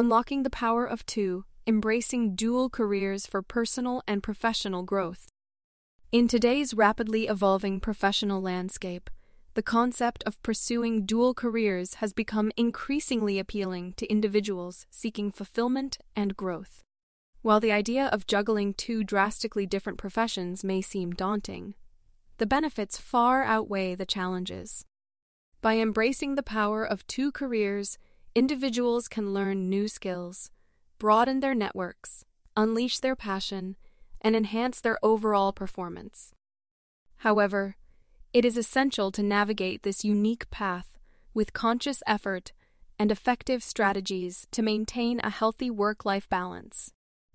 Unlocking the Power of Two, Embracing Dual Careers for Personal and Professional Growth. In today's rapidly evolving professional landscape, the concept of pursuing dual careers has become increasingly appealing to individuals seeking fulfillment and growth. While the idea of juggling two drastically different professions may seem daunting, the benefits far outweigh the challenges. By embracing the power of two careers, individuals can learn new skills, broaden their networks, unleash their passion, and enhance their overall performance. However, it is essential to navigate this unique path with conscious effort and effective strategies to maintain a healthy work life balance.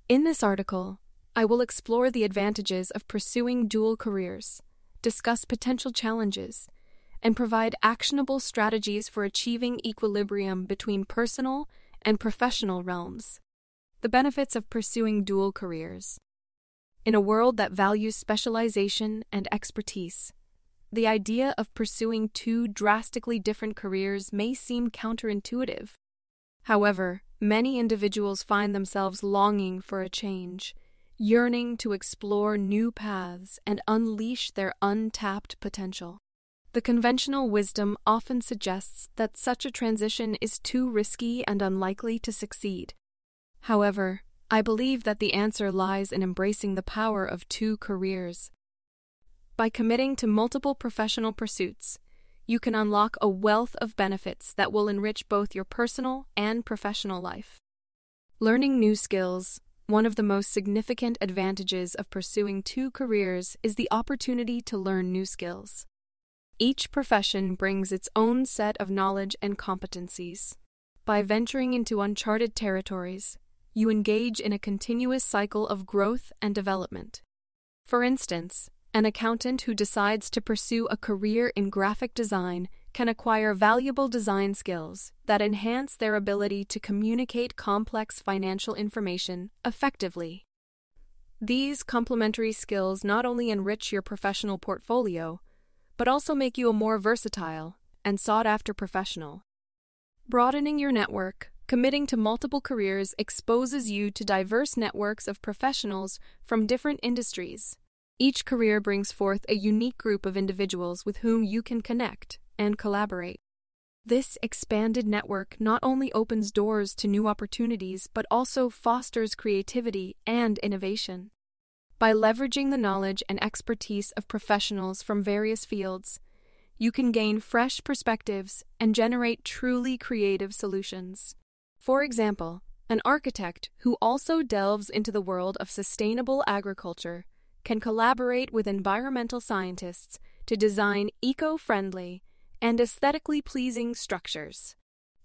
In this article, I will explore the advantages of pursuing dual careers, discuss potential challenges, and provide actionable strategies for achieving equilibrium between personal and professional realms. The benefits of pursuing dual careers. In a world that values specialization and expertise, the idea of pursuing two drastically different careers may seem counterintuitive. However, many individuals find themselves longing for a change, yearning to explore new paths and unleash their untapped potential. The conventional wisdom often suggests that such a transition is too risky and unlikely to succeed. However, I believe that the answer lies in embracing the power of two careers. By committing to multiple professional pursuits, you can unlock a wealth of benefits that will enrich both your personal and professional life. Learning new skills, one of the most significant advantages of pursuing two careers is the opportunity to learn new skills. Each profession brings its own set of knowledge and competencies. By venturing into uncharted territories, you engage in a continuous cycle of growth and development. For instance, an accountant who decides to pursue a career in graphic design can acquire valuable design skills that enhance their ability to communicate complex financial information effectively. These complementary skills not only enrich your professional portfolio, but also make you a more versatile and sought after professional. Broadening your network, committing to multiple careers exposes you to diverse networks of professionals from different industries. Each career brings forth a unique group of individuals with whom you can connect and collaborate. This expanded network not only opens doors to new opportunities but also fosters creativity and innovation. By leveraging the knowledge and expertise of professionals from various fields, you can gain fresh perspectives and generate truly creative solutions. For example, an architect who also delves into the world of sustainable agriculture can collaborate with environmental scientists to design eco friendly and aesthetically pleasing structures.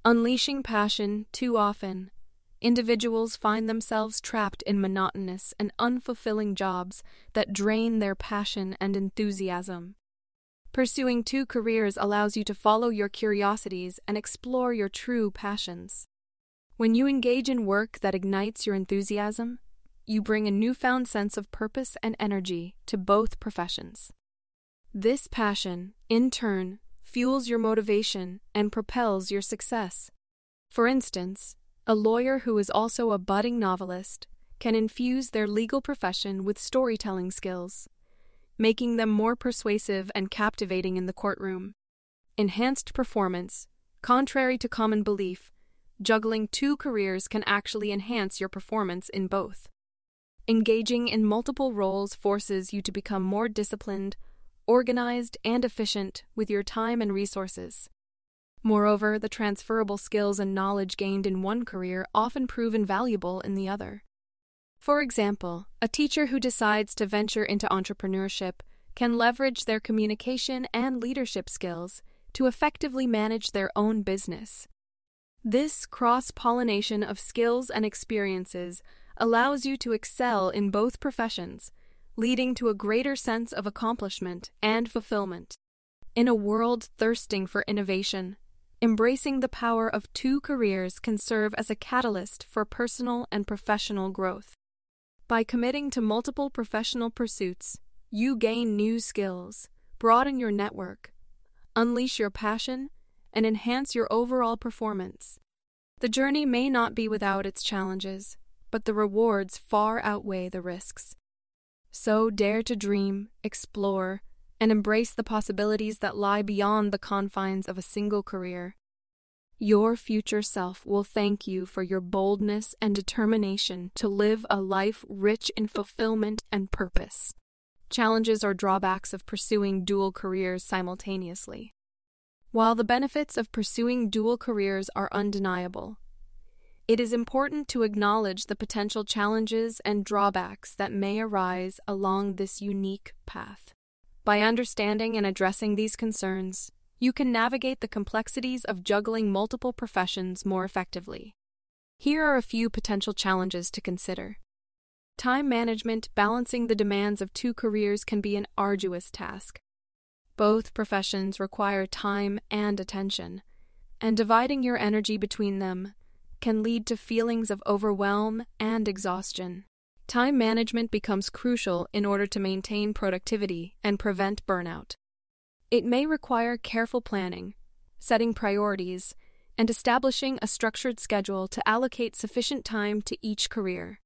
Unleashing passion too often individuals find themselves trapped in monotonous and unfulfilling jobs that drain their passion and enthusiasm. Pursuing two careers allows you to follow your curiosities and explore your true passions. When you engage in work that ignites your enthusiasm, you bring a newfound sense of purpose and energy to both professions. This passion, in turn, fuels your motivation and propels your success. For instance, a lawyer who is also a budding novelist can infuse their legal profession with storytelling skills, making them more persuasive and captivating in the courtroom. Enhanced performance, contrary to common belief, juggling two careers can actually enhance your performance in both. Engaging in multiple roles forces you to become more disciplined, organized, and efficient with your time and resources. Moreover, the transferable skills and knowledge gained in one career often prove invaluable in the other. For example, a teacher who decides to venture into entrepreneurship can leverage their communication and leadership skills to effectively manage their own business. This cross pollination of skills and experiences allows you to excel in both professions, leading to a greater sense of accomplishment and fulfillment. In a world thirsting for innovation, embracing the power of two careers can serve as a catalyst for personal and professional growth. By committing to multiple professional pursuits, you gain new skills, broaden your network, unleash your passion, and enhance your overall performance. The journey may not be without its challenges, but the rewards far outweigh the risks. So dare to dream, explore, and embrace the possibilities that lie beyond the confines of a single career. Your future self will thank you for your boldness and determination to live a life rich in fulfillment and purpose. Challenges or drawbacks of pursuing dual careers simultaneously. While the benefits of pursuing dual careers are undeniable, it is important to acknowledge the potential challenges and drawbacks that may arise along this unique path. By understanding and addressing these concerns, you can navigate the complexities of juggling multiple professions more effectively. Here are a few potential challenges to consider. Time management balancing the demands of two careers can be an arduous task. Both professions require time and attention, and dividing your energy between them can lead to feelings of overwhelm and exhaustion. Time management becomes crucial in order to maintain productivity and prevent burnout. It may require careful planning, setting priorities, and establishing a structured schedule to allocate sufficient time to each career.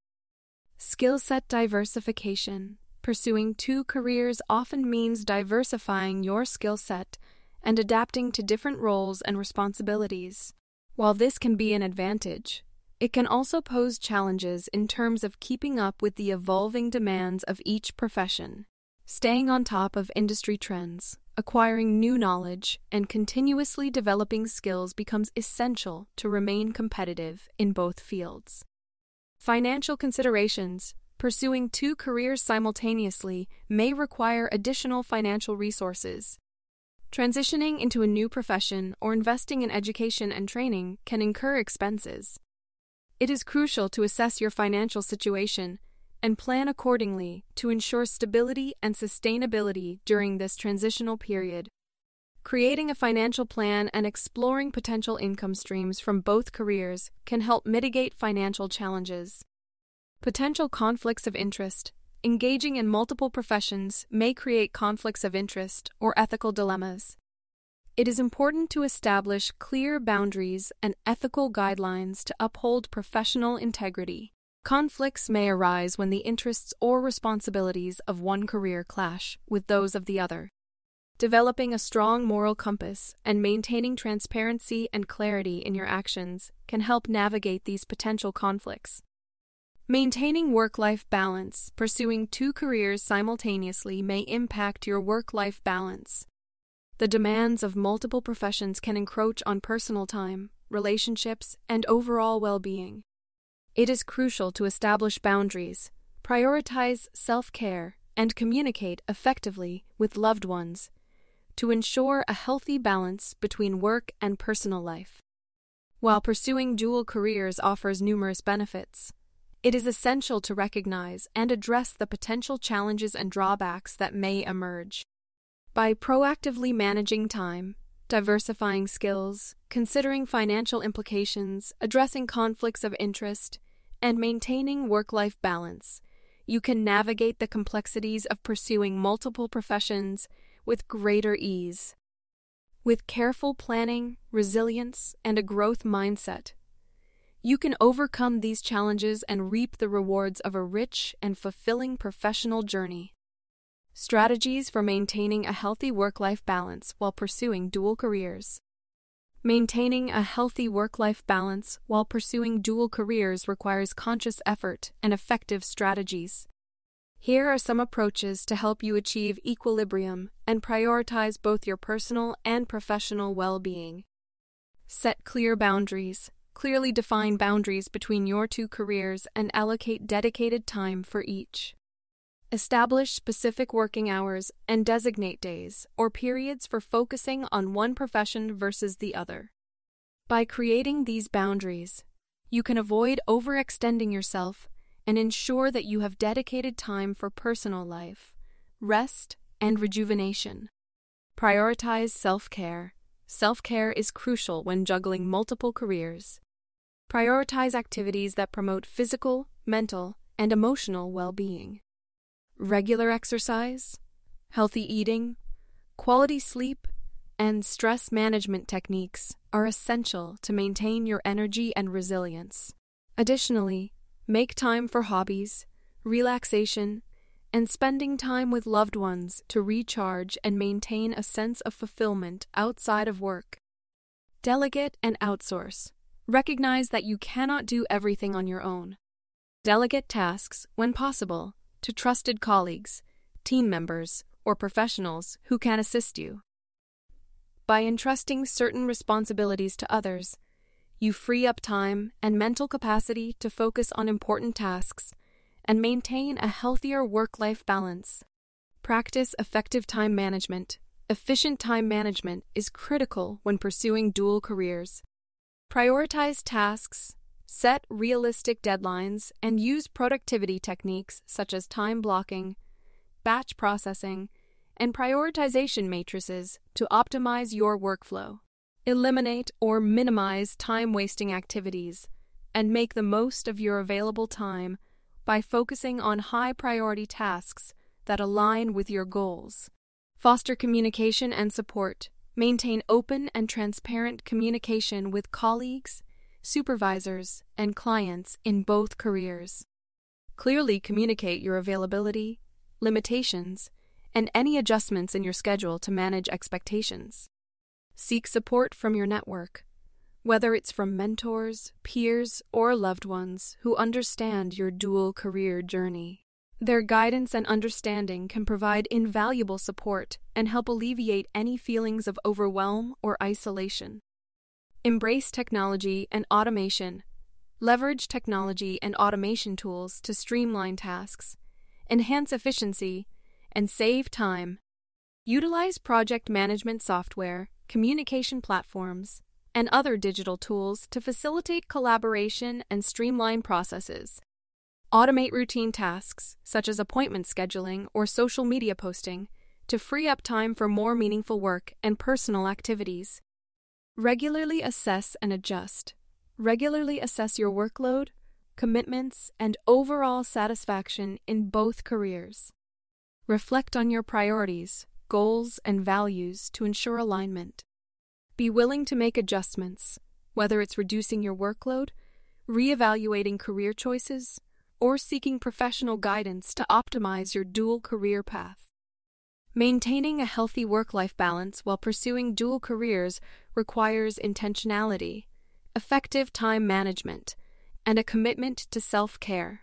Skill set diversification Pursuing two careers often means diversifying your skill set and adapting to different roles and responsibilities. While this can be an advantage, it can also pose challenges in terms of keeping up with the evolving demands of each profession. Staying on top of industry trends, acquiring new knowledge, and continuously developing skills becomes essential to remain competitive in both fields. Financial considerations pursuing two careers simultaneously may require additional financial resources. Transitioning into a new profession or investing in education and training can incur expenses. It is crucial to assess your financial situation and plan accordingly to ensure stability and sustainability during this transitional period. Creating a financial plan and exploring potential income streams from both careers can help mitigate financial challenges. Potential conflicts of interest. Engaging in multiple professions may create conflicts of interest or ethical dilemmas. It is important to establish clear boundaries and ethical guidelines to uphold professional integrity. Conflicts may arise when the interests or responsibilities of one career clash with those of the other. Developing a strong moral compass and maintaining transparency and clarity in your actions can help navigate these potential conflicts. Maintaining work life balance, pursuing two careers simultaneously may impact your work life balance. The demands of multiple professions can encroach on personal time, relationships, and overall well being. It is crucial to establish boundaries, prioritize self care, and communicate effectively with loved ones to ensure a healthy balance between work and personal life. While pursuing dual careers offers numerous benefits, it is essential to recognize and address the potential challenges and drawbacks that may emerge. By proactively managing time, diversifying skills, considering financial implications, addressing conflicts of interest, and maintaining work life balance, you can navigate the complexities of pursuing multiple professions with greater ease. With careful planning, resilience, and a growth mindset, you can overcome these challenges and reap the rewards of a rich and fulfilling professional journey. Strategies for maintaining a healthy work life balance while pursuing dual careers. Maintaining a healthy work life balance while pursuing dual careers requires conscious effort and effective strategies. Here are some approaches to help you achieve equilibrium and prioritize both your personal and professional well being. Set clear boundaries Clearly define boundaries between your two careers and allocate dedicated time for each. Establish specific working hours and designate days or periods for focusing on one profession versus the other. By creating these boundaries, you can avoid overextending yourself and ensure that you have dedicated time for personal life, rest, and rejuvenation. Prioritize self care. Self care is crucial when juggling multiple careers. Prioritize activities that promote physical, mental, and emotional well being. Regular exercise, healthy eating, quality sleep, and stress management techniques are essential to maintain your energy and resilience. Additionally, make time for hobbies, relaxation, and spending time with loved ones to recharge and maintain a sense of fulfillment outside of work. Delegate and outsource. Recognize that you cannot do everything on your own. Delegate tasks, when possible, to trusted colleagues, team members, or professionals who can assist you. By entrusting certain responsibilities to others, you free up time and mental capacity to focus on important tasks and maintain a healthier work life balance. Practice effective time management. Efficient time management is critical when pursuing dual careers. Prioritize tasks, set realistic deadlines, and use productivity techniques such as time blocking, batch processing, and prioritization matrices to optimize your workflow. Eliminate or minimize time wasting activities and make the most of your available time by focusing on high priority tasks that align with your goals. Foster communication and support. Maintain open and transparent communication with colleagues, supervisors, and clients in both careers. Clearly communicate your availability, limitations, and any adjustments in your schedule to manage expectations. Seek support from your network, whether it's from mentors, peers, or loved ones who understand your dual career journey. Their guidance and understanding can provide invaluable support and help alleviate any feelings of overwhelm or isolation. Embrace technology and automation. Leverage technology and automation tools to streamline tasks, enhance efficiency, and save time. Utilize project management software, communication platforms, and other digital tools to facilitate collaboration and streamline processes. Automate routine tasks, such as appointment scheduling or social media posting, to free up time for more meaningful work and personal activities. Regularly assess and adjust. Regularly assess your workload, commitments, and overall satisfaction in both careers. Reflect on your priorities, goals, and values to ensure alignment. Be willing to make adjustments, whether it's reducing your workload, reevaluating career choices, or seeking professional guidance to optimize your dual career path. Maintaining a healthy work life balance while pursuing dual careers requires intentionality, effective time management, and a commitment to self care.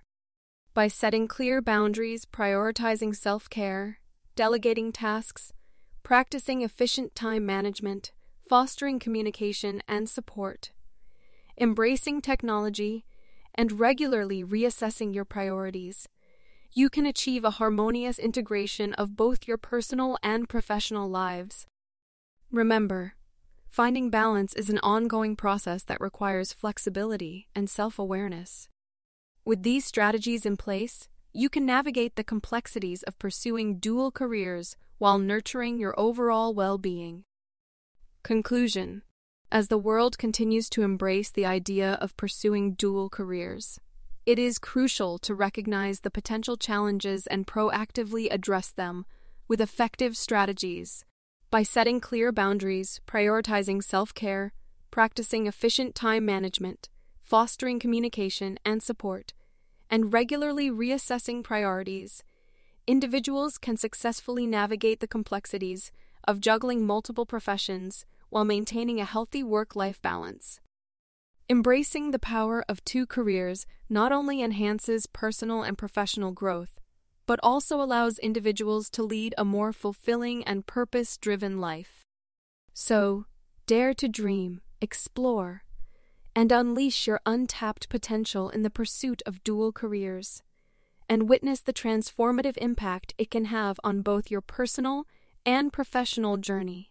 By setting clear boundaries, prioritizing self care, delegating tasks, practicing efficient time management, fostering communication and support, embracing technology, and regularly reassessing your priorities, you can achieve a harmonious integration of both your personal and professional lives. Remember, finding balance is an ongoing process that requires flexibility and self awareness. With these strategies in place, you can navigate the complexities of pursuing dual careers while nurturing your overall well being. Conclusion as the world continues to embrace the idea of pursuing dual careers. It is crucial to recognize the potential challenges and proactively address them with effective strategies. By setting clear boundaries, prioritizing self care, practicing efficient time management, fostering communication and support, and regularly reassessing priorities, individuals can successfully navigate the complexities of juggling multiple professions while maintaining a healthy work life balance. Embracing the power of two careers not only enhances personal and professional growth, but also allows individuals to lead a more fulfilling and purpose driven life. So, dare to dream, explore, and unleash your untapped potential in the pursuit of dual careers. and witness the transformative impact it can have on both your personal and professional journey.